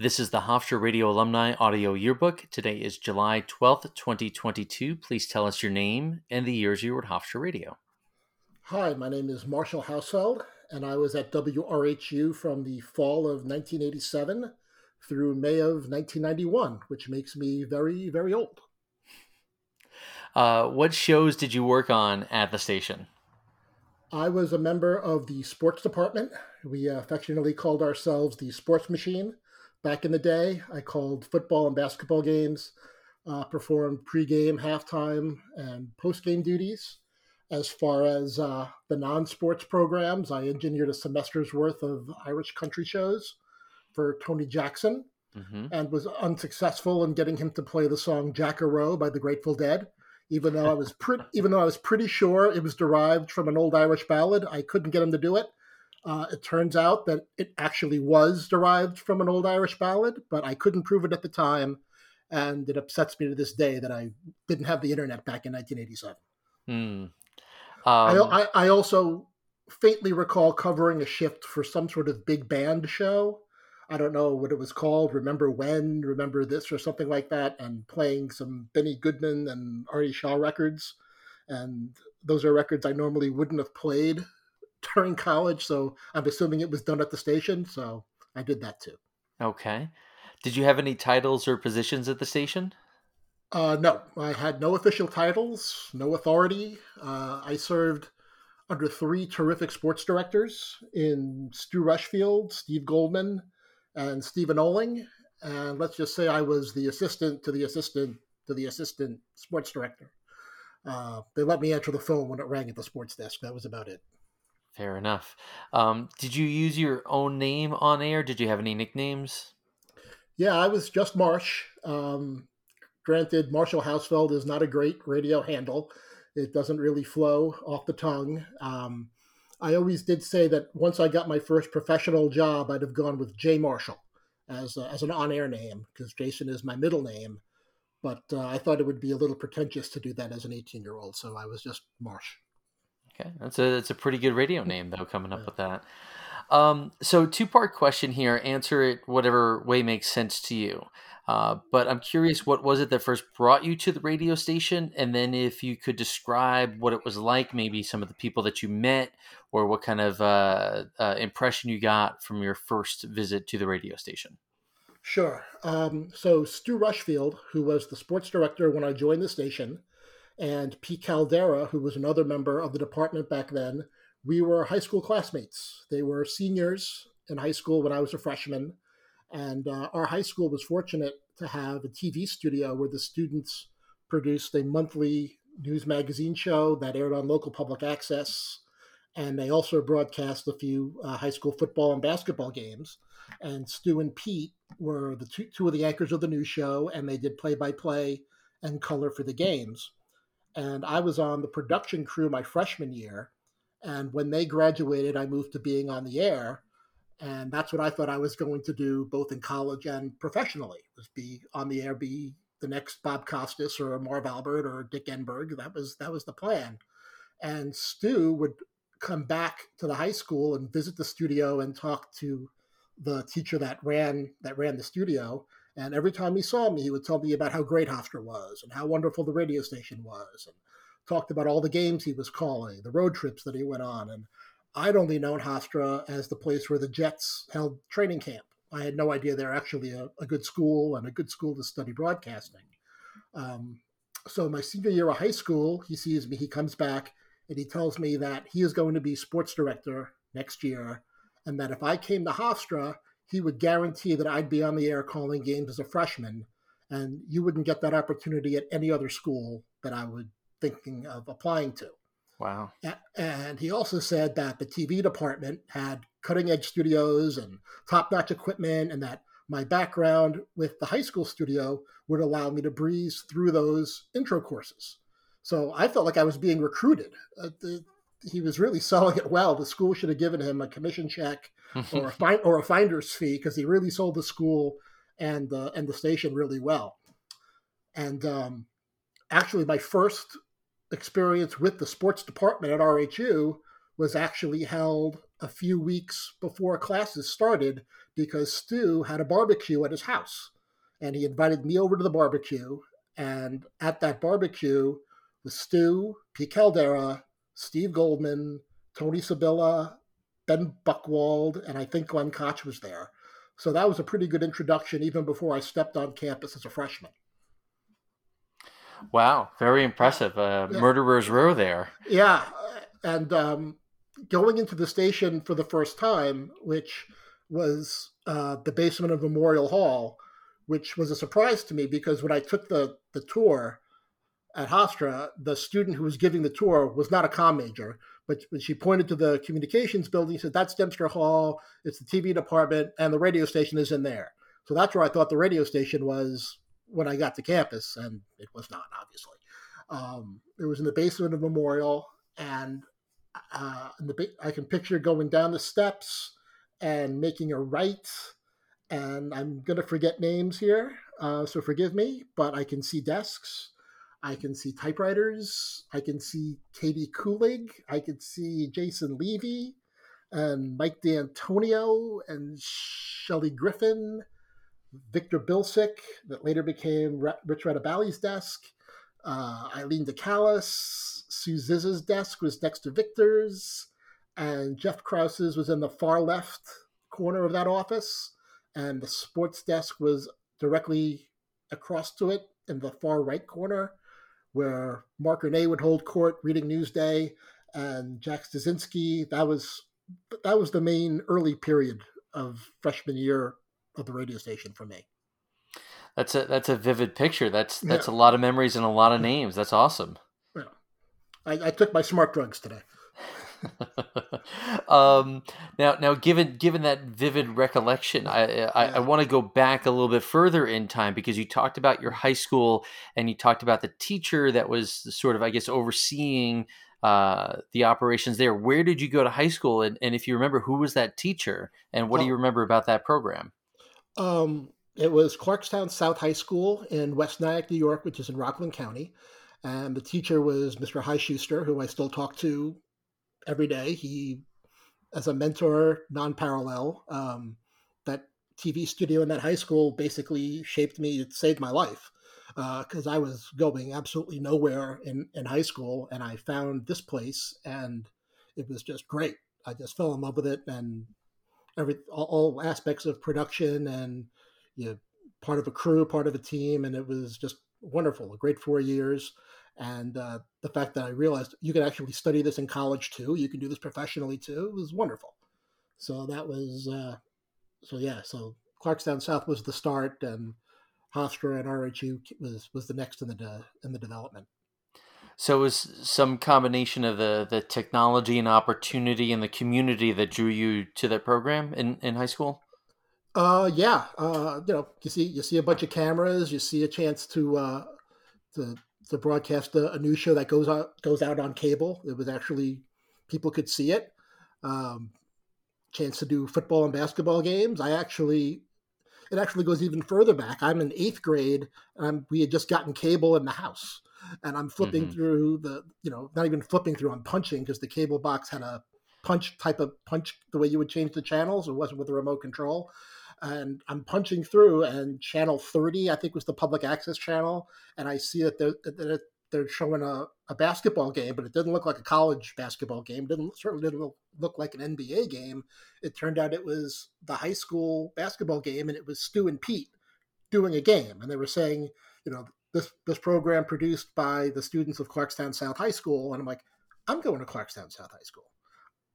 This is the Hofstra Radio Alumni Audio Yearbook. Today is July 12th, 2022. Please tell us your name and the years you were at Hofstra Radio. Hi, my name is Marshall Hausfeld, and I was at WRHU from the fall of 1987 through May of 1991, which makes me very, very old. Uh, what shows did you work on at the station? I was a member of the sports department. We affectionately called ourselves the Sports Machine back in the day. I called football and basketball games, uh, performed pregame, halftime, and postgame duties. As far as uh, the non sports programs, I engineered a semester's worth of Irish country shows for Tony Jackson mm-hmm. and was unsuccessful in getting him to play the song Jack-A-Roe by the Grateful Dead. Even though I was pretty, even though I was pretty sure it was derived from an old Irish ballad, I couldn't get him to do it. Uh, it turns out that it actually was derived from an old Irish ballad, but I couldn't prove it at the time. And it upsets me to this day that I didn't have the internet back in 1987. Hmm. Um, I, I, I also faintly recall covering a shift for some sort of big band show. I don't know what it was called. Remember when? Remember this or something like that, and playing some Benny Goodman and Artie Shaw records. And those are records I normally wouldn't have played during college, so I'm assuming it was done at the station. So I did that too. Okay. Did you have any titles or positions at the station? Uh, no, I had no official titles, no authority. Uh, I served under three terrific sports directors in Stu Rushfield, Steve Goldman, and Stephen Oling. And let's just say I was the assistant to the assistant to the assistant sports director. Uh, they let me answer the phone when it rang at the sports desk. That was about it. Fair enough. Um, did you use your own name on air? Did you have any nicknames? Yeah, I was just Marsh. Um, granted, Marshall Hausfeld is not a great radio handle. It doesn't really flow off the tongue. Um, I always did say that once I got my first professional job, I'd have gone with Jay Marshall as, a, as an on air name because Jason is my middle name. But uh, I thought it would be a little pretentious to do that as an 18 year old, so I was just Marsh. Okay, that's a that's a pretty good radio name though. Coming up with that. Um, so two part question here. Answer it whatever way makes sense to you. Uh, but I'm curious, what was it that first brought you to the radio station, and then if you could describe what it was like, maybe some of the people that you met, or what kind of uh, uh, impression you got from your first visit to the radio station. Sure. Um, so Stu Rushfield, who was the sports director when I joined the station, and Pete Caldera, who was another member of the department back then, we were high school classmates. They were seniors in high school when I was a freshman. And uh, our high school was fortunate to have a TV studio where the students produced a monthly news magazine show that aired on local public access. And they also broadcast a few uh, high school football and basketball games. And Stu and Pete were the two, two of the anchors of the news show, and they did play by play and color for the games and I was on the production crew my freshman year. And when they graduated, I moved to being on the air, and that's what I thought I was going to do both in college and professionally was be on the air, be the next Bob Costas or Marv Albert or Dick Enberg. That was that was the plan. And Stu would come back to the high school and visit the studio and talk to the teacher that ran that ran the studio and every time he saw me, he would tell me about how great Hofstra was and how wonderful the radio station was, and talked about all the games he was calling, the road trips that he went on. And I'd only known Hofstra as the place where the Jets held training camp. I had no idea they're actually a, a good school and a good school to study broadcasting. Um, so my senior year of high school, he sees me, he comes back, and he tells me that he is going to be sports director next year, and that if I came to Hofstra, he would guarantee that I'd be on the air calling games as a freshman, and you wouldn't get that opportunity at any other school that I would thinking of applying to. Wow. And he also said that the TV department had cutting edge studios and top notch equipment, and that my background with the high school studio would allow me to breeze through those intro courses. So I felt like I was being recruited. Uh, the, he was really selling it well. The school should have given him a commission check or a find, or a finder's fee because he really sold the school and uh, and the station really well. And um, actually, my first experience with the sports department at RHU was actually held a few weeks before classes started because Stu had a barbecue at his house. And he invited me over to the barbecue. And at that barbecue was Stu, P. Caldera, Steve Goldman, Tony Sabilla, Ben Buckwald, and I think Glenn Koch was there. So that was a pretty good introduction even before I stepped on campus as a freshman. Wow, very impressive. Uh, yeah. Murderer's Row there. Yeah, and um, going into the station for the first time, which was uh, the basement of Memorial Hall, which was a surprise to me because when I took the, the tour at Hofstra, the student who was giving the tour was not a com major, but when she pointed to the communications building, she said, That's Dempster Hall, it's the TV department, and the radio station is in there. So that's where I thought the radio station was when I got to campus, and it was not, obviously. Um, it was in the basement of Memorial, and uh, the, I can picture going down the steps and making a right. And I'm going to forget names here, uh, so forgive me, but I can see desks. I can see typewriters. I can see Katie Kulig. I can see Jason Levy and Mike D'Antonio and Shelly Griffin Victor Bilsick, that later became Rich Radabali's desk. Uh, Eileen DeCalis, Sue Zizza's desk was next to Victor's, and Jeff Krause's was in the far left corner of that office, and the sports desk was directly across to it in the far right corner, where Mark Renee would hold court reading Newsday, and Jack Stasinski. That was that was the main early period of freshman year of the radio station for me. That's a that's a vivid picture. That's that's yeah. a lot of memories and a lot of names. That's awesome. Yeah, I, I took my smart drugs today. um, now, now, given given that vivid recollection, I I, yeah. I want to go back a little bit further in time because you talked about your high school and you talked about the teacher that was sort of, I guess, overseeing uh, the operations there. Where did you go to high school, and, and if you remember, who was that teacher, and what well, do you remember about that program? Um, it was Clarkstown South High School in West Nyack, New York, which is in Rockland County. And the teacher was Mr. High Schuster, who I still talk to every day. He, as a mentor, non parallel, um, that TV studio in that high school basically shaped me, it saved my life because uh, I was going absolutely nowhere in, in high school. And I found this place and it was just great. I just fell in love with it and every all, aspects of production and you know, part of a crew, part of a team, and it was just wonderful. A great four years, and uh, the fact that I realized you can actually study this in college too. You can do this professionally too. It was wonderful. So that was uh, so yeah. So Clarkstown South was the start, and Hofstra and RHU was was the next in the de- in the development. So it was some combination of the the technology and opportunity and the community that drew you to that program in, in high school. Uh, yeah. Uh, you know, you see you see a bunch of cameras. You see a chance to uh, to to broadcast a, a news show that goes out goes out on cable. It was actually people could see it. Um, chance to do football and basketball games. I actually it actually goes even further back. I'm in eighth grade, and we had just gotten cable in the house and I'm flipping mm-hmm. through the, you know, not even flipping through, I'm punching because the cable box had a punch type of punch the way you would change the channels. It wasn't with a remote control. And I'm punching through, and channel 30, I think, was the public access channel. And I see that they're, that they're showing a, a basketball game, but it didn't look like a college basketball game. It didn't certainly didn't look, like an NBA game. It turned out it was the high school basketball game, and it was Stu and Pete doing a game. And they were saying, you know, this this program produced by the students of Clarkstown South High School, and I'm like, I'm going to Clarkstown South High School.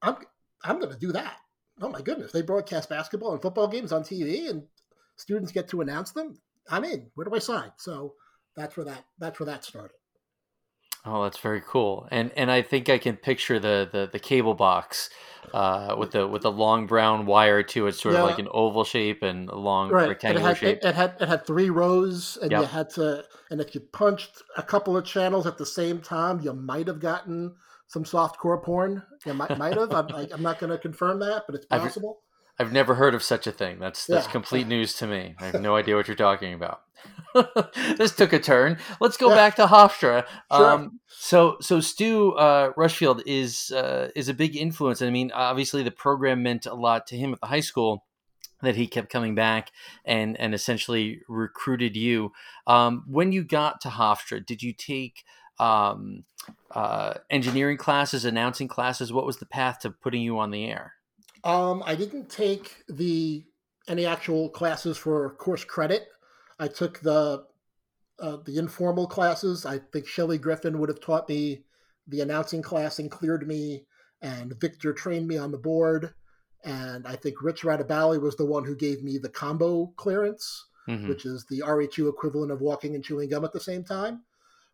I'm I'm going to do that. Oh my goodness, they broadcast basketball and football games on TV, and students get to announce them. I'm in. Where do I sign? So that's where that that's where that started. Oh, that's very cool. And and I think I can picture the the, the cable box uh, with the with the long brown wire to it, sort yeah. of like an oval shape and a long right. rectangular it had, shape. It, it, had it had three rows, and yep. you had to. And if you punched a couple of channels at the same time, you might have gotten some soft core porn. You might might have. I'm, I'm not going to confirm that, but it's possible. I've, I've never heard of such a thing. That's that's yeah. complete news to me. I have no idea what you're talking about. this took a turn. Let's go back to Hofstra. Sure. Um, so, so Stu uh, Rushfield is uh, is a big influence. I mean, obviously, the program meant a lot to him at the high school. That he kept coming back and and essentially recruited you. Um, when you got to Hofstra, did you take um, uh, engineering classes, announcing classes? What was the path to putting you on the air? Um, I didn't take the any actual classes for course credit. I took the uh, the informal classes. I think Shelley Griffin would have taught me the announcing class and cleared me, and Victor trained me on the board. And I think Rich Radabali was the one who gave me the combo clearance, mm-hmm. which is the RHU equivalent of walking and chewing gum at the same time.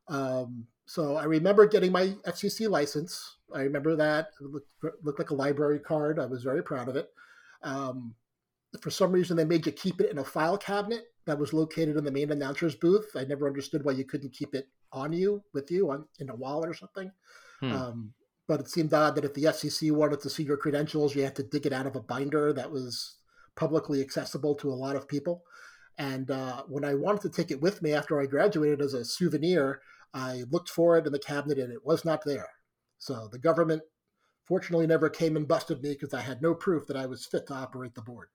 Um, so I remember getting my FCC license. I remember that it looked, looked like a library card. I was very proud of it. Um, for some reason, they made you keep it in a file cabinet that was located in the main announcer's booth. I never understood why you couldn't keep it on you with you on in a wallet or something. Hmm. Um, but it seemed odd that if the FCC wanted to see your credentials, you had to dig it out of a binder that was publicly accessible to a lot of people. And uh, when I wanted to take it with me after I graduated as a souvenir, I looked for it in the cabinet and it was not there. So the government fortunately never came and busted me because I had no proof that I was fit to operate the board.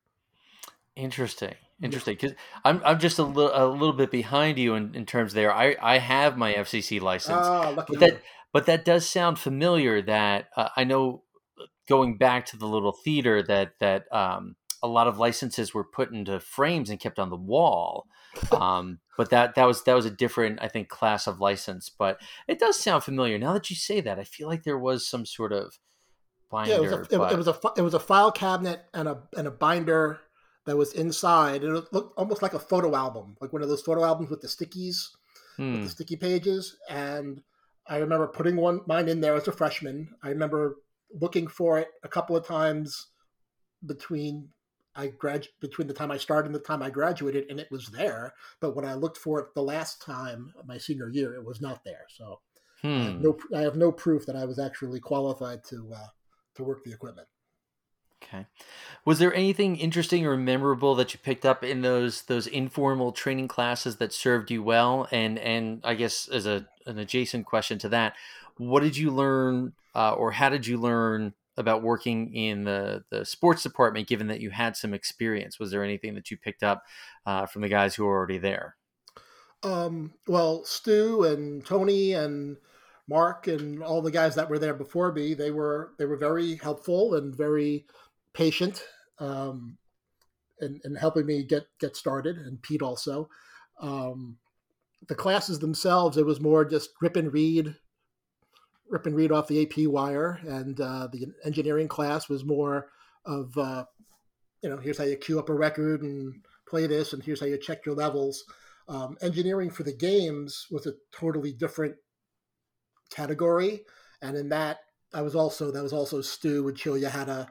Interesting, interesting. Because I'm I'm just a little a little bit behind you in, in terms there. I I have my FCC license, ah, but that but that does sound familiar. That uh, I know, going back to the little theater that that um, a lot of licenses were put into frames and kept on the wall. Um, but that that was that was a different, I think, class of license. But it does sound familiar now that you say that. I feel like there was some sort of binder. Yeah, it was a, but... it was a it was a file cabinet and a and a binder that was inside, and it looked almost like a photo album, like one of those photo albums with the stickies, hmm. with the hmm. sticky pages. And I remember putting one mine in there as a freshman. I remember looking for it a couple of times between I grad between the time I started and the time I graduated, and it was there. But when I looked for it the last time, my senior year, it was not there. So hmm. I, have no, I have no proof that I was actually qualified to uh, to work the equipment. Okay. Was there anything interesting or memorable that you picked up in those those informal training classes that served you well? And and I guess as a an adjacent question to that, what did you learn uh, or how did you learn about working in the the sports department? Given that you had some experience, was there anything that you picked up uh, from the guys who were already there? Um, well, Stu and Tony and Mark and all the guys that were there before me, they were they were very helpful and very patient um, in, in, helping me get get started, and Pete also. Um, the classes themselves, it was more just rip and read, rip and read off the AP wire, and uh, the engineering class was more of uh, you know here's how you queue up a record and play this, and here's how you check your levels. Um, engineering for the games was a totally different category, and in that I was also that was also Stu would show you how to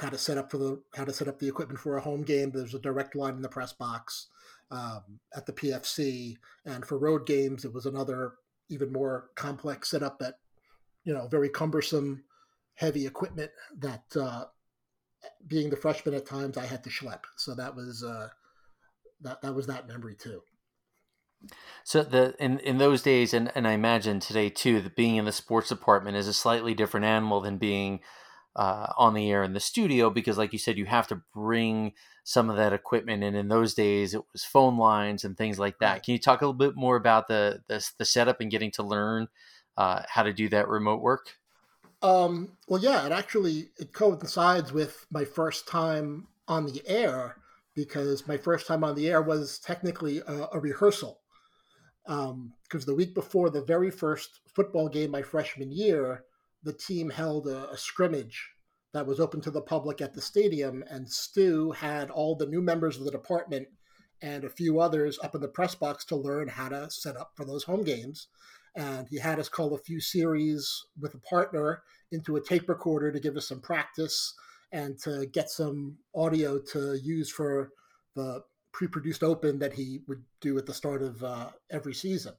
how to set up for the how to set up the equipment for a home game. There's a direct line in the press box um, at the PFC, and for road games, it was another even more complex setup that you know very cumbersome, heavy equipment that uh, being the freshman at times I had to schlep. So that was uh, that that was that memory too. So the in in those days, and, and I imagine today too, that being in the sports department is a slightly different animal than being uh, on the air in the studio because, like you said, you have to bring some of that equipment. And in those days, it was phone lines and things like that. Can you talk a little bit more about the the, the setup and getting to learn uh, how to do that remote work? Um, well, yeah, it actually it coincides with my first time on the air because my first time on the air was technically a, a rehearsal. Because um, the week before the very first football game my freshman year, the team held a, a scrimmage that was open to the public at the stadium, and Stu had all the new members of the department and a few others up in the press box to learn how to set up for those home games. And he had us call a few series with a partner into a tape recorder to give us some practice and to get some audio to use for the pre-produced open that he would do at the start of uh, every season.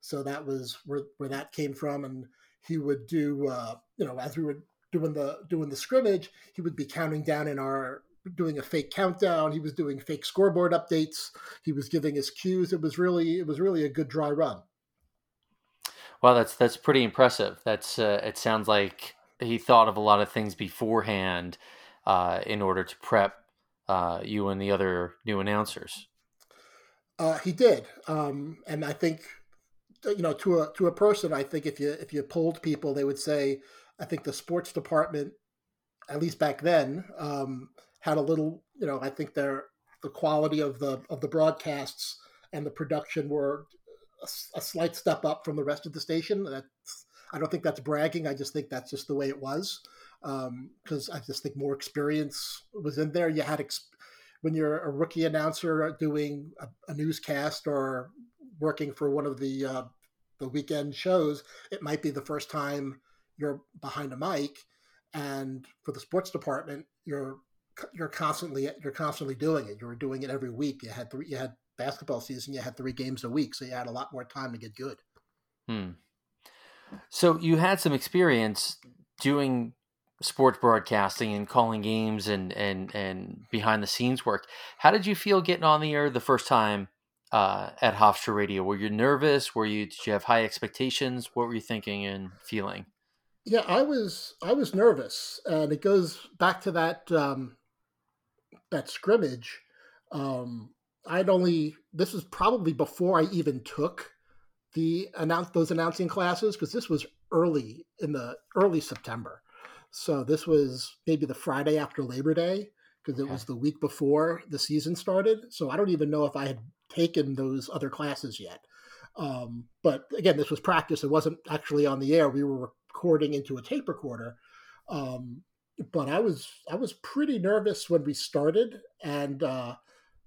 So that was where, where that came from, and he would do uh, you know as we were doing the doing the scrimmage he would be counting down in our doing a fake countdown. He was doing fake scoreboard updates. He was giving his cues. It was really it was really a good dry run. Well, that's that's pretty impressive. That's uh, it sounds like he thought of a lot of things beforehand uh, in order to prep uh, you and the other new announcers. Uh, he did, um, and I think you know to a to a person, I think if you if you polled people, they would say, I think the sports department, at least back then, um, had a little. You know, I think their the quality of the of the broadcasts and the production were a, a slight step up from the rest of the station. That's I don't think that's bragging. I just think that's just the way it was because um, I just think more experience was in there. You had ex- when you're a rookie announcer doing a, a newscast or working for one of the uh, the weekend shows, it might be the first time you're behind a mic, and for the sports department, you're you're constantly you're constantly doing it. You were doing it every week. You had three, you had basketball season. You had three games a week, so you had a lot more time to get good. Hmm. So you had some experience doing sports broadcasting and calling games and and and behind the scenes work. How did you feel getting on the air the first time uh, at Hofstra Radio? Were you nervous? Were you did you have high expectations? What were you thinking and feeling? Yeah, I was I was nervous, and it goes back to that um, that scrimmage. Um, I'd only this was probably before I even took the announce those announcing classes because this was early in the early September. So this was maybe the Friday after Labor Day because it was the week before the season started. So I don't even know if I had taken those other classes yet. Um, but again, this was practice. It wasn't actually on the air. We were recording into a tape recorder. Um, but I was I was pretty nervous when we started, and uh,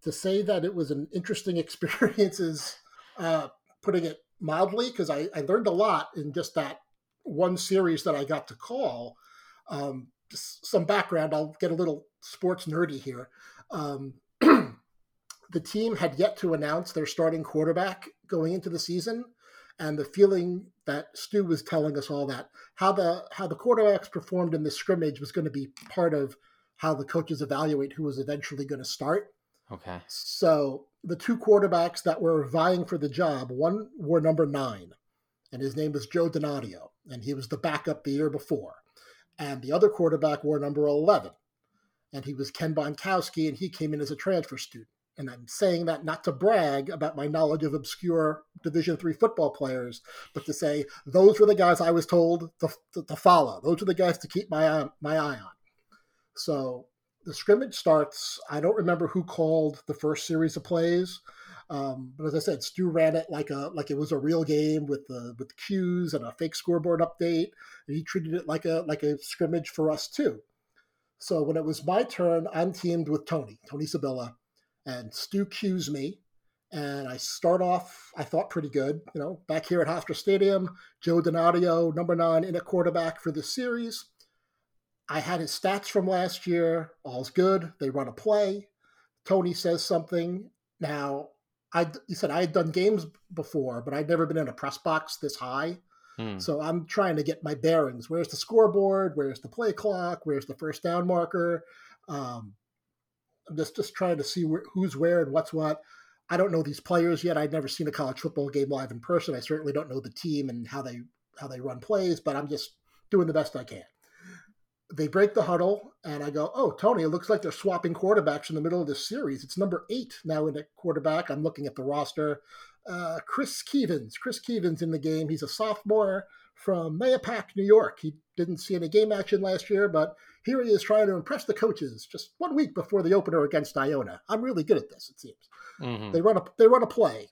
to say that it was an interesting experience is uh, putting it mildly because I, I learned a lot in just that one series that I got to call. Um, some background, I'll get a little sports nerdy here. Um, the team had yet to announce their starting quarterback going into the season, and the feeling that Stu was telling us all that how the how the quarterbacks performed in the scrimmage was going to be part of how the coaches evaluate who was eventually going to start. Okay. So the two quarterbacks that were vying for the job, one were number nine, and his name was Joe Donadio, and he was the backup the year before. And the other quarterback wore number 11, and he was Ken Bonkowski, and he came in as a transfer student. And I'm saying that not to brag about my knowledge of obscure Division three football players, but to say those were the guys I was told to, to, to follow. Those were the guys to keep my eye, my eye on. So the scrimmage starts. I don't remember who called the first series of plays, um, but as I said, Stu ran it like a like it was a real game with the with cues and a fake scoreboard update. And he treated it like a like a scrimmage for us too. So when it was my turn, I'm teamed with Tony Tony Sabilla, and Stu cues me. And I start off, I thought pretty good. You know, back here at Hofstra Stadium, Joe Donadio, number nine in a quarterback for the series. I had his stats from last year. All's good. They run a play. Tony says something. Now, I he said I had done games before, but I'd never been in a press box this high. Hmm. So I'm trying to get my bearings. Where's the scoreboard? Where's the play clock? Where's the first down marker? Um, I'm just just trying to see where, who's where and what's what. I don't know these players yet. I've never seen a college football game live in person. I certainly don't know the team and how they how they run plays, but I'm just doing the best I can they break the huddle, and I go, "Oh, Tony, it looks like they're swapping quarterbacks in the middle of this series. It's number eight now in a quarterback. I'm looking at the roster. Uh, Chris Keevins. Chris Keevins in the game. He's a sophomore from Mahopac, New York. He didn't see any game action last year, but here he is trying to impress the coaches just one week before the opener against Iona. I'm really good at this. It seems mm-hmm. they run a they run a play.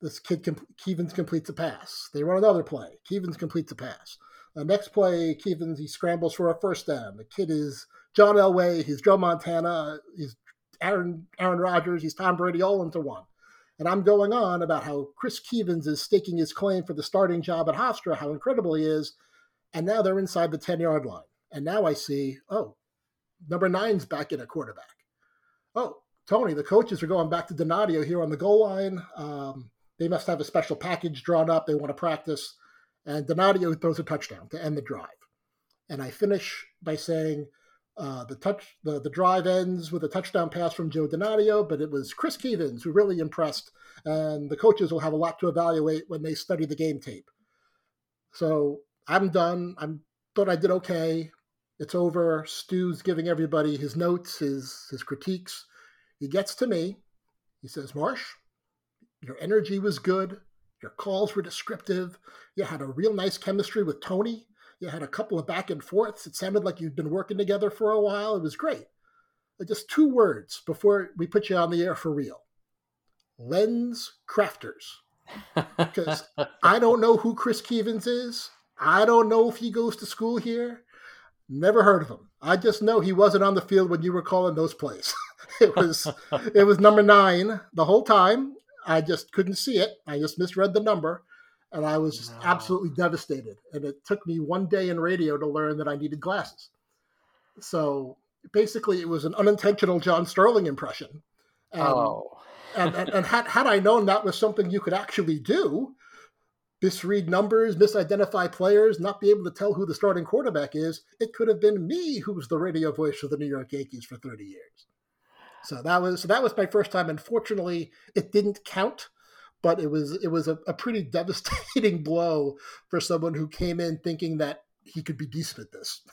This kid Keevins completes a pass. They run another play. Keevins completes a pass. The next play, Keevins he scrambles for a first down. The kid is John Elway. He's Joe Montana. He's Aaron Aaron Rodgers. He's Tom Brady all into one. And I'm going on about how Chris Keevins is staking his claim for the starting job at Hofstra, how incredible he is. And now they're inside the 10 yard line. And now I see, oh, number nine's back in a quarterback. Oh, Tony, the coaches are going back to Donadio here on the goal line. Um, they must have a special package drawn up. They want to practice and Donadio throws a touchdown to end the drive. And I finish by saying, Uh, the touch, the, the drive ends with a touchdown pass from Joe Donadio, but it was Chris Keevins who really impressed, and the coaches will have a lot to evaluate when they study the game tape. So I'm done. I thought I did okay. It's over. Stu's giving everybody his notes, his his critiques. He gets to me. He says, "Marsh, your energy was good. Your calls were descriptive. You had a real nice chemistry with Tony. You had a couple of back and forths. It sounded like you'd been working together for a while. It was great. Just two words before we put you on the air for real. Lens crafters. Because I don't know who Chris Keevins is. I don't know if he goes to school here. Never heard of him. I just know he wasn't on the field when you were calling those plays. it was it was number nine the whole time. I just couldn't see it. I just misread the number and I was no. absolutely devastated. And it took me one day in radio to learn that I needed glasses. So basically, it was an unintentional John Sterling impression. And, oh. and, and, and had, had I known that was something you could actually do, misread numbers, misidentify players, not be able to tell who the starting quarterback is, it could have been me who was the radio voice of the New York Yankees for 30 years. So that was so that was my first time. Unfortunately, it didn't count but it was it was a, a pretty devastating blow for someone who came in thinking that he could be decent at this.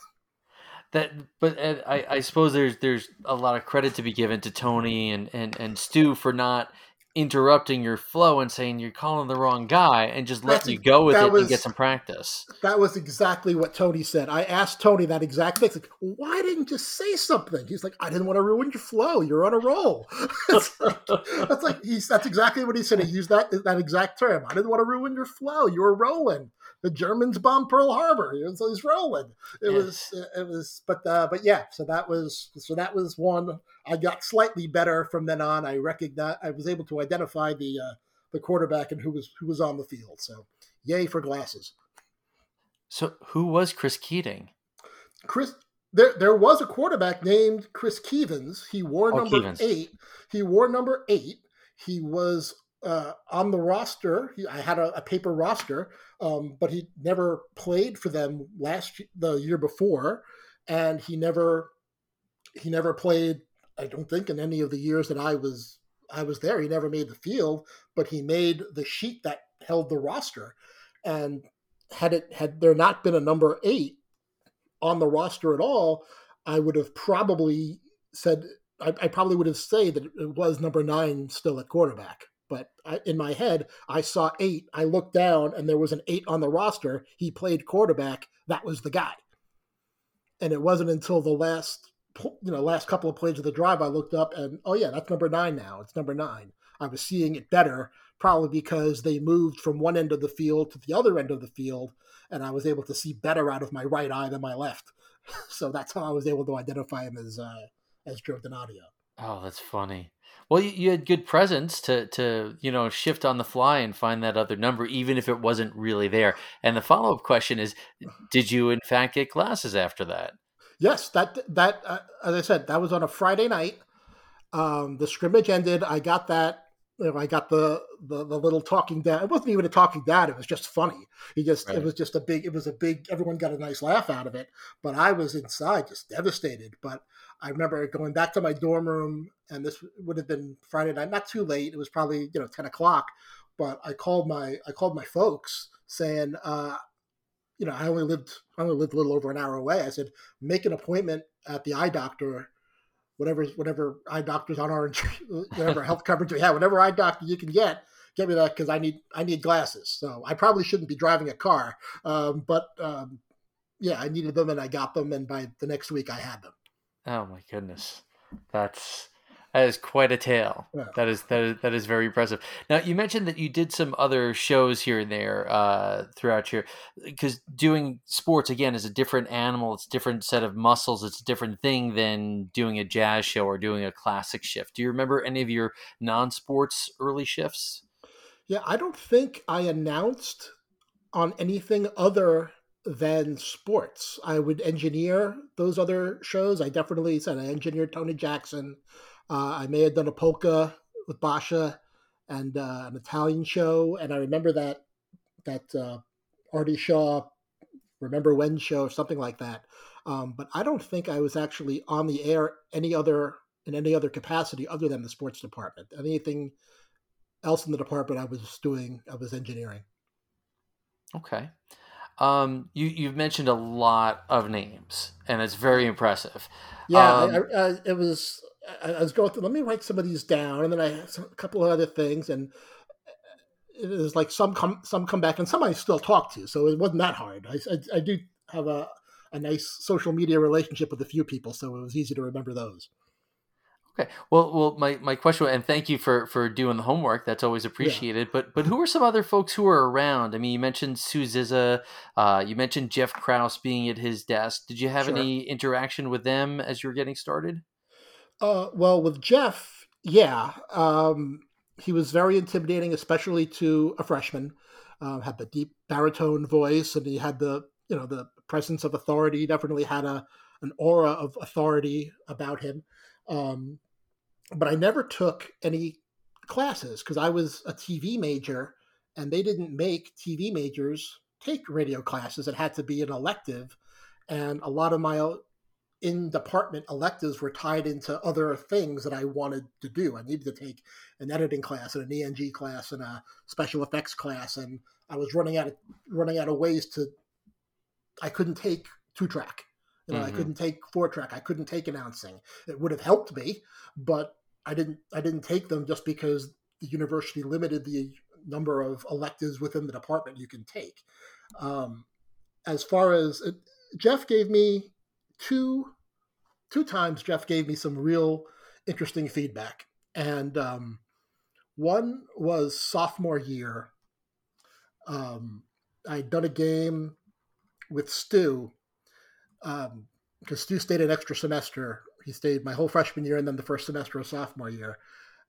That, but I, I suppose there's there's a lot of credit to be given to Tony and, and, and Stu for not interrupting your flow and saying you're calling the wrong guy and just letting you go with it was, and get some practice. That was exactly what Tony said. I asked Tony that exact thing. Like, why didn't you say something? He's like, I didn't want to ruin your flow. You're on a roll. it's like, that's like he's that's exactly what he said. He used that that exact term. I didn't want to ruin your flow. You were rolling the Germans bombed Pearl Harbor. He was, rolling. It yes. was it was but uh, but yeah. So that was so that was one. I got slightly better from then on. I recognized I was able to identify the uh, the quarterback and who was who was on the field. So yay for glasses. So who was Chris Keating? Chris there there was a quarterback named Chris Keevins. He wore oh, number eight. He wore number eight. He was uh, on the roster. He, I had a, a paper roster, um, but he never played for them last the year before, and he never he never played. I don't think in any of the years that I was I was there. He never made the field, but he made the sheet that held the roster. And had it had there not been a number eight on the roster at all, I would have probably said I, I probably would have said that it was number nine still at quarterback but I, in my head, I saw eight. I looked down and there was an eight on the roster. He played quarterback. That was the guy. And it wasn't until the last, you know, last couple of plays of the drive I looked up and oh yeah, that's number nine now. It's number nine. I was seeing it better, probably because they moved from one end of the field to the other end of the field, and I was able to see better out of my right eye than my left. so that's how I was able to identify him as uh, as Joe Donadio. Oh, that's funny. Well, you, you, had good presence to to you know shift on the fly and find that other number, even if it wasn't really there. And the follow up question is, did you in fact get glasses after that? Yes, that that uh, as I said, that was on a Friday night. Um, the scrimmage ended. I got that. You know, I got the, the the little talking dad. It wasn't even a talking dad. It was just funny. He just right. it was just a big. It was a big. Everyone got a nice laugh out of it. But I was inside just devastated. But I remember going back to my dorm room, and this would have been Friday night, not too late. It was probably you know ten o'clock, but I called my I called my folks saying, uh, you know, I only lived I only lived a little over an hour away. I said, make an appointment at the eye doctor, whatever whatever eye doctors on our whatever health coverage we have, whatever eye doctor you can get, get me that because I need I need glasses. So I probably shouldn't be driving a car, um, but um, yeah, I needed them and I got them, and by the next week I had them. Oh my goodness, that's that is quite a tale. Yeah. That is that is that is very impressive. Now you mentioned that you did some other shows here and there uh, throughout your because doing sports again is a different animal. It's a different set of muscles. It's a different thing than doing a jazz show or doing a classic shift. Do you remember any of your non-sports early shifts? Yeah, I don't think I announced on anything other than sports. I would engineer those other shows. I definitely said I engineered Tony Jackson. Uh, I may have done a polka with Basha and uh, an Italian show, and I remember that that uh, Artie Shaw, remember when show or something like that. Um, but I don't think I was actually on the air any other in any other capacity other than the sports department. Anything else in the department I was doing, I was engineering. Okay. Um, you you've mentioned a lot of names, and it's very impressive. Yeah, Um, I, I, I, it was. I, I was going through. Let me write some of these down, and then I had some, a couple of other things, and it was like some come some come back, and some I still talk to, so it wasn't that hard. I, I, I do have a a nice social media relationship with a few people, so it was easy to remember those. Okay. Well, well, my, my question, and thank you for, for doing the homework. That's always appreciated. But but who are some other folks who are around? I mean, you mentioned Sue Zizza. Uh, you mentioned Jeff Krause being at his desk. Did you have Sure. any interaction with them as you were getting started? Uh, well, with Jeff, yeah, um, he was very intimidating, especially to a freshman. Uh, had the deep baritone voice, and he had the you know the presence of authority. He definitely had a an aura of authority about him. Um, but I never took any classes because I was a TV major, and they didn't make TV majors take radio classes. It had to be an elective, and a lot of my in department electives were tied into other things that I wanted to do. I needed to take an editing class and an ENG class and a special effects class, and I was running out of running out of ways to. I couldn't take two track. You know, I Mhm. couldn't take four track. I couldn't take announcing. It would have helped me, but I didn't. I didn't take them just because the university limited the number of electives within the department you can take. Um, as far as it, Jeff gave me two two times Jeff gave me some real interesting feedback. And um, one was sophomore year. Um, I'd done a game with Stu um, because Stu stayed an extra semester. He stayed my whole freshman year and then the first semester of sophomore year.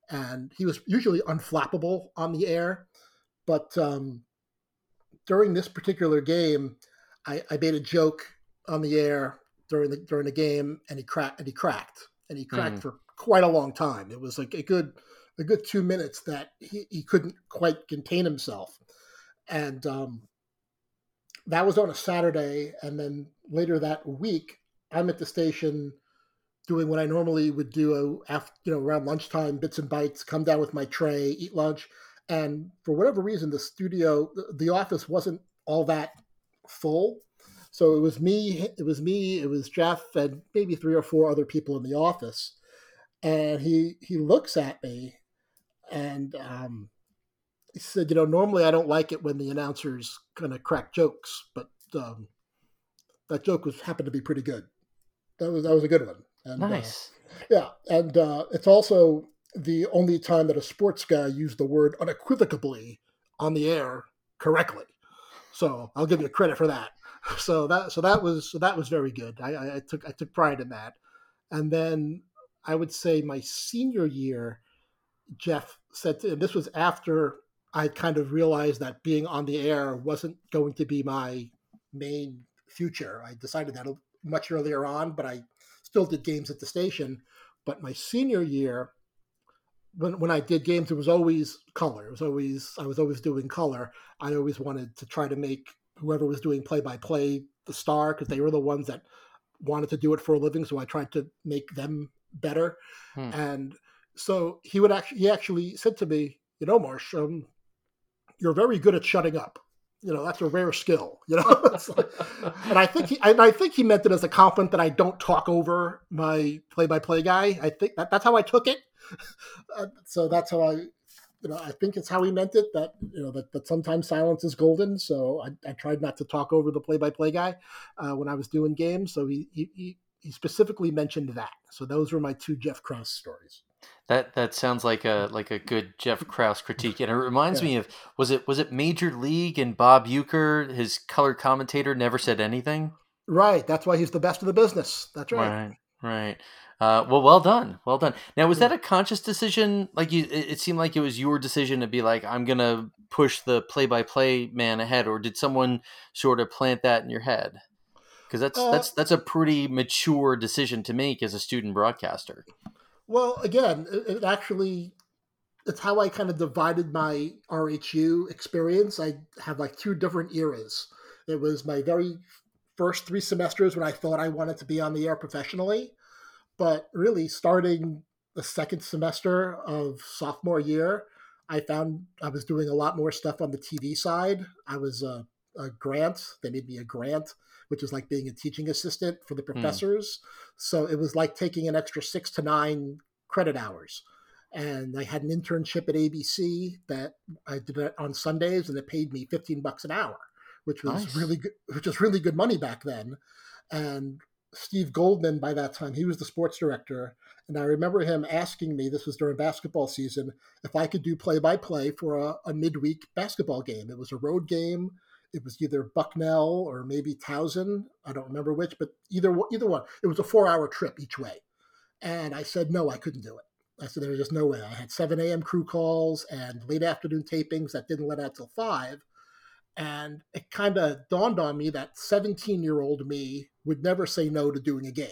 And he was usually unflappable on the air. But um, during this particular game, I, I made a joke on the air during the during the game, and he cracked and he cracked and he cracked Mm. for quite a long time. It was like a good a good two minutes that he, he couldn't quite contain himself, and um, that was on a Saturday. And then later that week, I'm at the station doing what I normally would do after you know around lunchtime, bits and bites. Come down with my tray, eat lunch, and for whatever reason, the studio, the- the office wasn't all that full. So it was me, it was me, it was Jeff, and maybe three or four other people in the office. And he he looks at me, and um, he said, "You know, normally I don't like it when the announcers kind of crack jokes, but um, that joke was happened to be pretty good. That was that was a good one. And, uh, Nice. yeah, and uh, it's also the only time that a sports guy used the word unequivocally on the air correctly. So I'll give you credit for that. So that so that was so that was very good. I, I, took I took pride in that. And then I would say my senior year, Jeff said, to, this was after I kind of realized that being on the air wasn't going to be my main future. I decided that much earlier on, but I still did games at the station. But my senior year, when when I did games, it was always color. It was always I was always doing color. I always wanted to try to make whoever was doing play by play the star because they were the ones that wanted to do it for a living. So I tried to make them better. Hmm. And so he would actually he actually said to me, you know, Marsh, um, you're very good at shutting up. You know, that's a rare skill. You know, like- and I think he, and I think he meant it as a compliment that I don't talk over my play-by-play guy. I think that that's how I took it. Uh, so that's how I, you know, I think it's how he meant it. That you know that, that sometimes silence is golden. So I, I tried not to talk over the play-by-play guy uh, when I was doing games. So he, he he he specifically mentioned that. So those were my two Jeff Krause stories. That that sounds like a like a good Jeff Krause critique, and it reminds Yeah. me of was it was it Major League and Bob Uecker, his color commentator, never said anything. Right. That's why he's the best of the business. That's right. Right, right. Uh, well, well done, well done. Now, was that a conscious decision? Like you, it, seemed like it was your decision to be like, I'm gonna push the play-by-play man ahead, or did someone sort of plant that in your head? Because that's Uh, that's that's a pretty mature decision to make as a student broadcaster. Well, again, it, it actually it's how I kind of divided my RHU experience. I have like two different eras. It was my very first three semesters when I thought I wanted to be on the air professionally, but really starting the second semester of sophomore year, I found I was doing a lot more stuff on the TV side. I was a, a grant. They made me a grant, which is like being a teaching assistant for the professors. Mm. So it was like taking an extra six to nine credit hours. And I had an internship at ABC that I did it on Sundays, and it paid me fifteen bucks an hour, which was nice. really good, which was really good money back then. And Steve Goldman, by that time, he was the sports director, and I remember him asking me, this was during basketball season, if I could do play by play for a, a, midweek basketball game. It was a road game. It was either Bucknell or maybe Towson. I don't remember which, but either, either one. It was a four hour trip each way. And I said, no, I couldn't do it. I said, there was just no way. I had 7 a.m. crew calls and late afternoon tapings that didn't let out till 5. And it kind of dawned on me that 17 year old me would never say no to doing a game.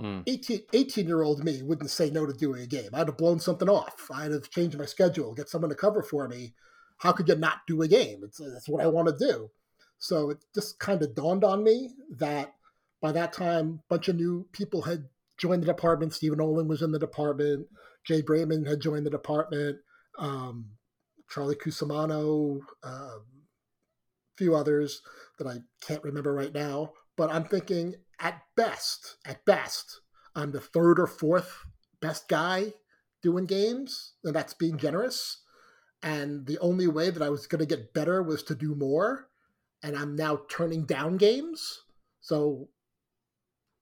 Mm. 18, year old me wouldn't say no to doing a game. I'd have blown something off. I'd have changed my schedule, get someone to cover for me. How could you not do a game? It's, that's what I want to do. So it just kind of dawned on me that by that time, a bunch of new people had joined the department. Stephen Olin was in the department. Jay Brayman had joined the department. Um, Charlie Cusimano, uh, few others that I can't remember right now. But I'm thinking at best, at best, I'm the third or fourth best guy doing games, and that's being generous. And the only way that I was going to get better was to do more. And I'm now turning down games. So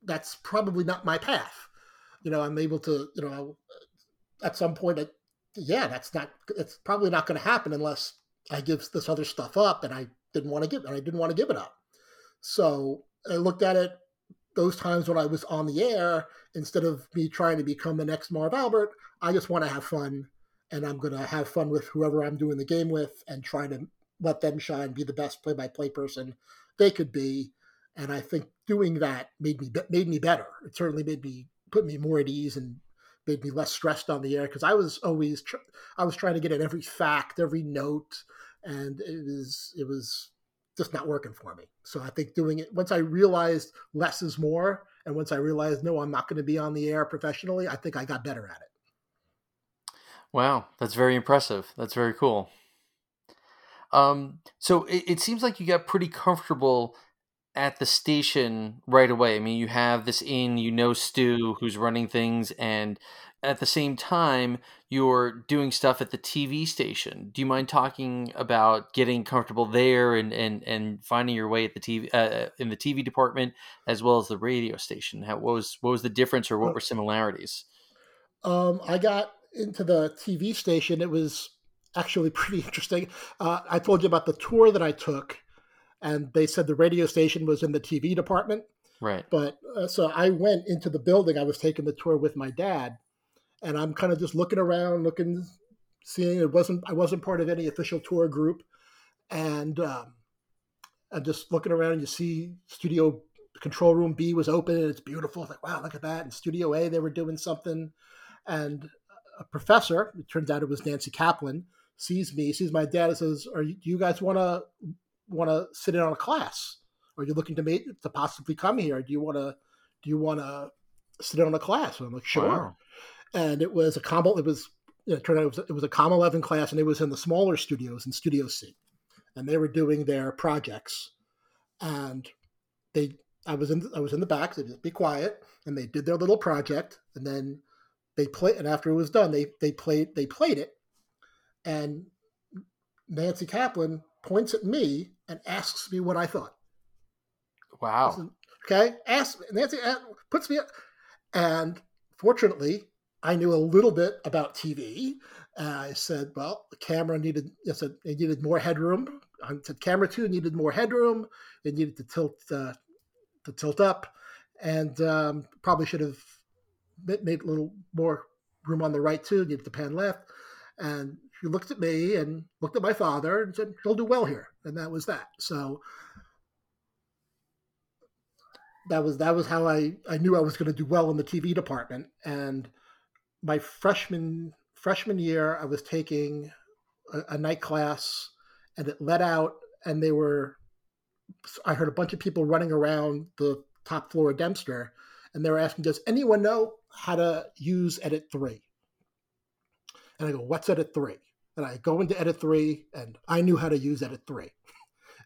that's probably not my path. You know, I'm able to, you know, at some point, I, yeah, that's not, it's probably not going to happen unless I give this other stuff up and I didn't want to give, and I didn't want to give it up. So I looked at it those times when I was on the air, instead of me trying to become the next Marv Albert, I just want to have fun and I'm going to have fun with whoever I'm doing the game with and try to let them shine, be the best play by play person they could be. And I think doing that made me made me better. It certainly made me put me more at ease and made me less stressed on the air because I was always tr- I was trying to get at every fact, every note, and it was it was just not working for me. So I think doing it once I realized less is more, and once I realized no, I'm not going to be on the air professionally, I think I got better at it. Wow, that's very impressive. That's very cool. Um, so it, it seems like you got pretty comfortable at the station right away. I mean, you have this in, you know, Stu who's running things, and at the same time you're doing stuff at the TV station. Do you mind talking about getting comfortable there and and and finding your way at the TV uh, in the TV department as well as the radio station? How what was what was the difference or what were similarities? Um, I got into the TV station. It was actually pretty interesting. Uh, I told you about the tour that I took, and they said the radio station was in the TV department. Right. But uh, so I went into the building. I was taking the tour with my dad, and I'm kind of just looking around, looking, seeing it wasn't I wasn't part of any official tour group, and um, I'm just looking around. And you see Studio Control Room B was open and it's beautiful. It's like wow, look at that. And Studio A they were doing something, and a professor, it turns out it was Nancy Kaplan, sees me, sees my dad, and says, "Are you, do you guys want to want to sit in on a class? Are you looking to make to possibly come here? Do you want to do you want to sit in on a class?" And I'm like, "Sure." Wow and it was a combo. It was it turned out it was, it was a Com 11 class, and it was in the smaller studios in Studio C, and they were doing their projects, and they I was in I was in the back. So just be quiet, and they did their little project, and then they played. And after it was done, they they played they played it, and Nancy Kaplan points at me and asks me what I thought. Wow. Said, okay, ask Nancy uh, puts me, and fortunately, I knew a little bit about TV. And I said, well, the camera needed, I said, it needed more headroom. I said, camera two needed more headroom. It needed to tilt, uh, to tilt up, and um, probably should have made a little more room on the right too. Needed to pan left. And she looked at me and looked at my father and said, he'll do well here. And that was that. So that was that was how I, I knew I was going to do well in the TV department. And my freshman freshman year, I was taking a, a night class, and it let out, and they were I heard a bunch of people running around the top floor of Dempster, and they were asking, "Does anyone know how to use Edit three? And I go, "What's Edit three? And I go into Edit three, and I knew how to use Edit three.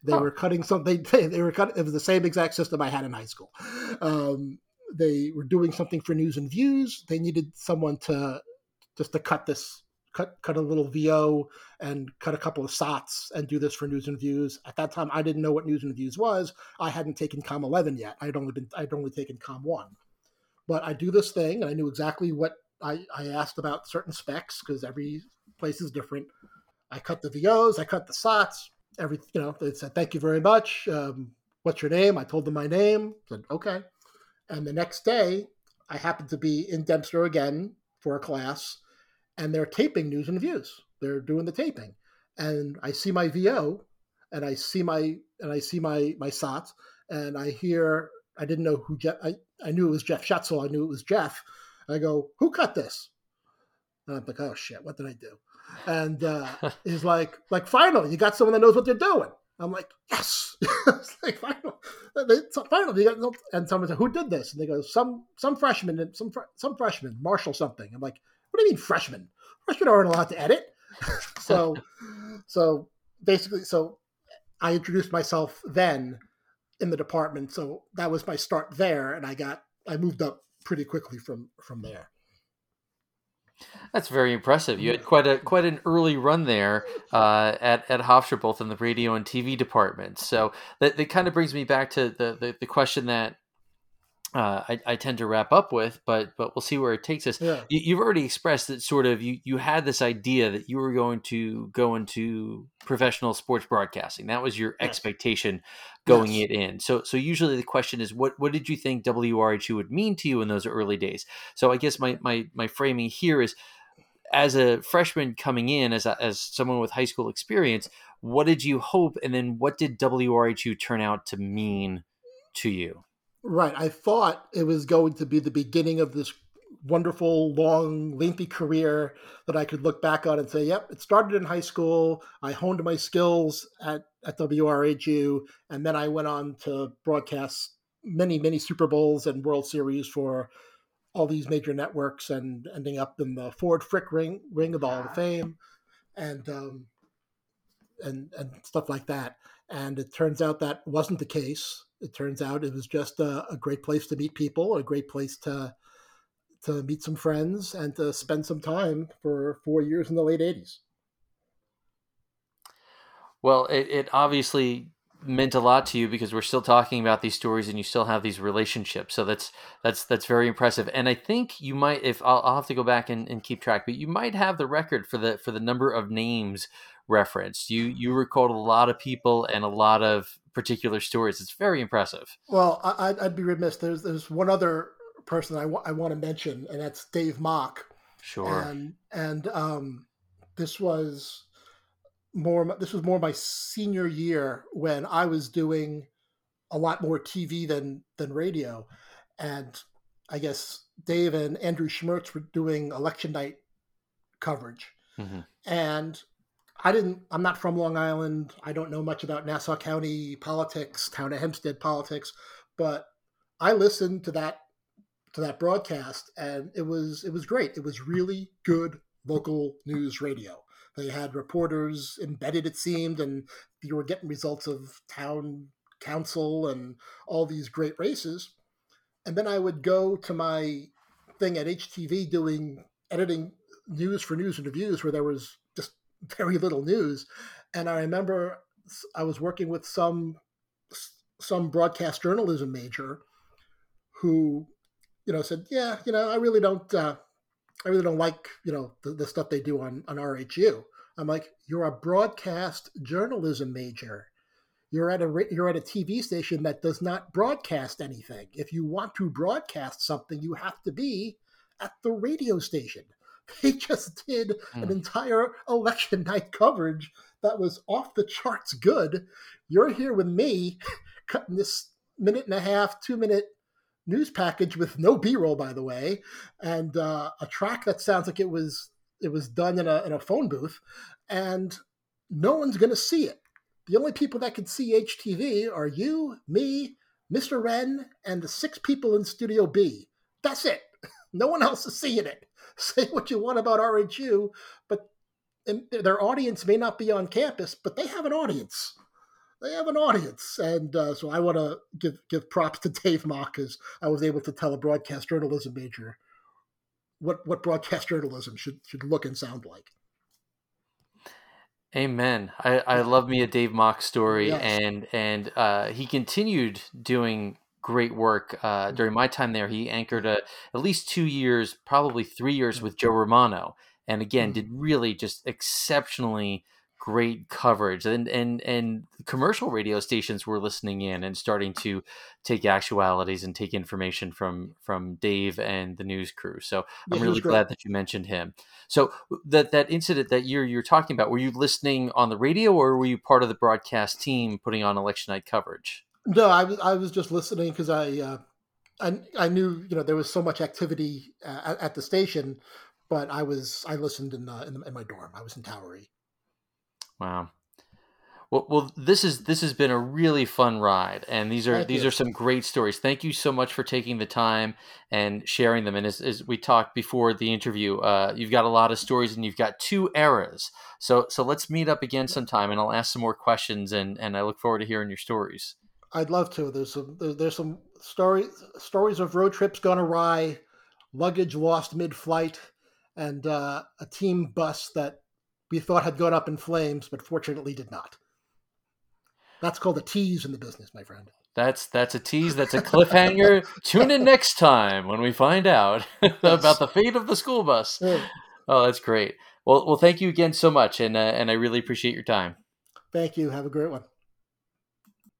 They oh. were cutting something. They, they were cutting. It was the same exact system I had in high school. Um, they were doing something for news and views. They needed someone to just to cut this cut cut a little VO and cut a couple of SOTs and do this for news and views. At that time, I didn't know what news and views was. I hadn't taken Com 11 yet. I'd only been I'd only taken Com 1. But I do this thing, and I knew exactly what I, I asked about certain specs because every place is different. I cut the VOs, I cut the SOTs. Every you know, they said thank you very much. Um, what's your name? I told them my name. Said okay. And the next day, I happened to be in Dempster again for a class and they're taping news and views. They're doing the taping, and I see my VO, and I see my and I see my my SOT, and I hear I didn't know who Jeff. I, I knew it was Jeff Schetzel. I knew it was Jeff. I go, who cut this? And I'm like, oh shit, what did I do? And uh, he's like, like finally, you got someone that knows what they're doing. I'm like, yes. it's like finally, finally, you got and someone said, who did this? And they go, some some freshman, and some some freshman, Marshall something. I'm like, what do you mean freshman? Freshmen aren't allowed to edit. so, so basically, so I introduced myself then in the department. So that was my start there, and I got I moved up pretty quickly from from there. That's very impressive. You had quite a quite an early run there uh, at at Hofstra, both in the radio and TV departments. So that, that kind of brings me back to the, the, the question that uh, I, I, tend to wrap up with, but but we'll see where it takes us. Yeah. You, have already expressed that sort of you you had this idea that you were going to go into professional sports broadcasting. That was your yes. expectation going yes. it in. So so usually the question is what what did you think WRHU would mean to you in those early days? So I guess my my my framing here is as a freshman coming in as a, as someone with high school experience, what did you hope, and then what did WRHU turn out to mean to you? Right. I thought it was going to be the beginning of this wonderful, long, lengthy career that I could look back on and say, yep, it started in high school. I honed my skills at, at WRHU, and then I went on to broadcast many, many Super Bowls and World Series for all these major networks and ending up in the Ford Frick ring, ring of the Hall of Fame and, um, and, and stuff like that. And it turns out that wasn't the case it turns out it was just a, a, great place to meet people, a great place to to meet some friends, and to spend some time for four years in the late '80s. Well, it, it obviously meant a lot to you because we're still talking about these stories and you still have these relationships. So that's that's that's very impressive. And i think you might if i'll, I'll have to go back and, and, keep track but you might have the record for the for the number of names referenced. You you recalled a lot of people and a lot of particular stories. It's very impressive. Well, I, would be remiss. There's there's one other person I, w- I want to mention, and that's Dave Mock. Sure. And and um, this was more. This was more my senior year when I was doing a lot more TV than than radio, and I guess Dave and Andrew Schmertz were doing election night coverage, mm-hmm. and I didn't. I'm not from Long Island. I don't know much about Nassau County politics, town of Hempstead politics, but I listened to that to that broadcast, and it was it was great. It was really good local news radio. They had reporters embedded, it seemed, and you were getting results of town council and all these great races. And then I would go to my thing at HTV doing editing news for news and views, where there was very little news. And I remember I was working with some some broadcast journalism major who, you know, said, "Yeah, you know, I really don't, uh, I really don't like, you know, the, the stuff they do on on RHU." I'm like, "You're a broadcast journalism major. You're at a you're at a TV station that does not broadcast anything. If you want to broadcast something, you have to be at the radio station." They just did mm. an hmm. entire election night coverage that was off the charts good. You're here with me cutting this minute and a half, two minute news package with no b-roll by the way and uh, a track that sounds like it was it was done in a, in a phone booth and no one's going to see it the only people that can see HTV are you, me, Mr. Wren, and the six people in Studio B. That's it. No one else is seeing it. Say what you want about RHU, but their audience may not be on campus, but they have an audience. They have an audience, and uh, so I want to give give props to Dave Mock because I was able to tell a broadcast journalism major what what broadcast journalism should should look and sound like. Amen. I, I love me a Dave Mock story, yes. and and uh, he continued doing great work uh, mm-hmm. during my time there. He anchored a, at least two years, probably three years with Joe Romano, and again mm-hmm. did really just exceptionally great coverage and and and commercial radio stations were listening in and starting to take actualities and take information from from Dave and the news crew. So I'm really glad that you mentioned him. So that that incident that you're you're talking about, were you listening on the radio or were you part of the broadcast team putting on election night coverage? No, I was I was just listening because I, uh, I I knew you know there was so much activity uh, at, at, the station, but I was I listened in uh, in, in my dorm. I was in Towery. Wow. Well, well, this is this has been a really fun ride, and these are Thank these you. are some great stories. Thank you so much for taking the time and sharing them. And as, as we talked before the interview, uh, you've got a lot of stories, and you've got two eras. So so let's meet up again sometime, and I'll ask some more questions, and and I look forward to hearing your stories. I'd love to. There's some there's some stories stories of road trips gone awry, luggage lost mid-flight, and uh, a team bus that we thought had gone up in flames, but fortunately did not. That's called a tease in the business, my friend. That's that's a tease. That's a cliffhanger. Tune in next time when we find out about the fate of the school bus. Oh, that's great. Well, well, thank you again so much, and uh, and I really appreciate your time. Thank you. Have a great one.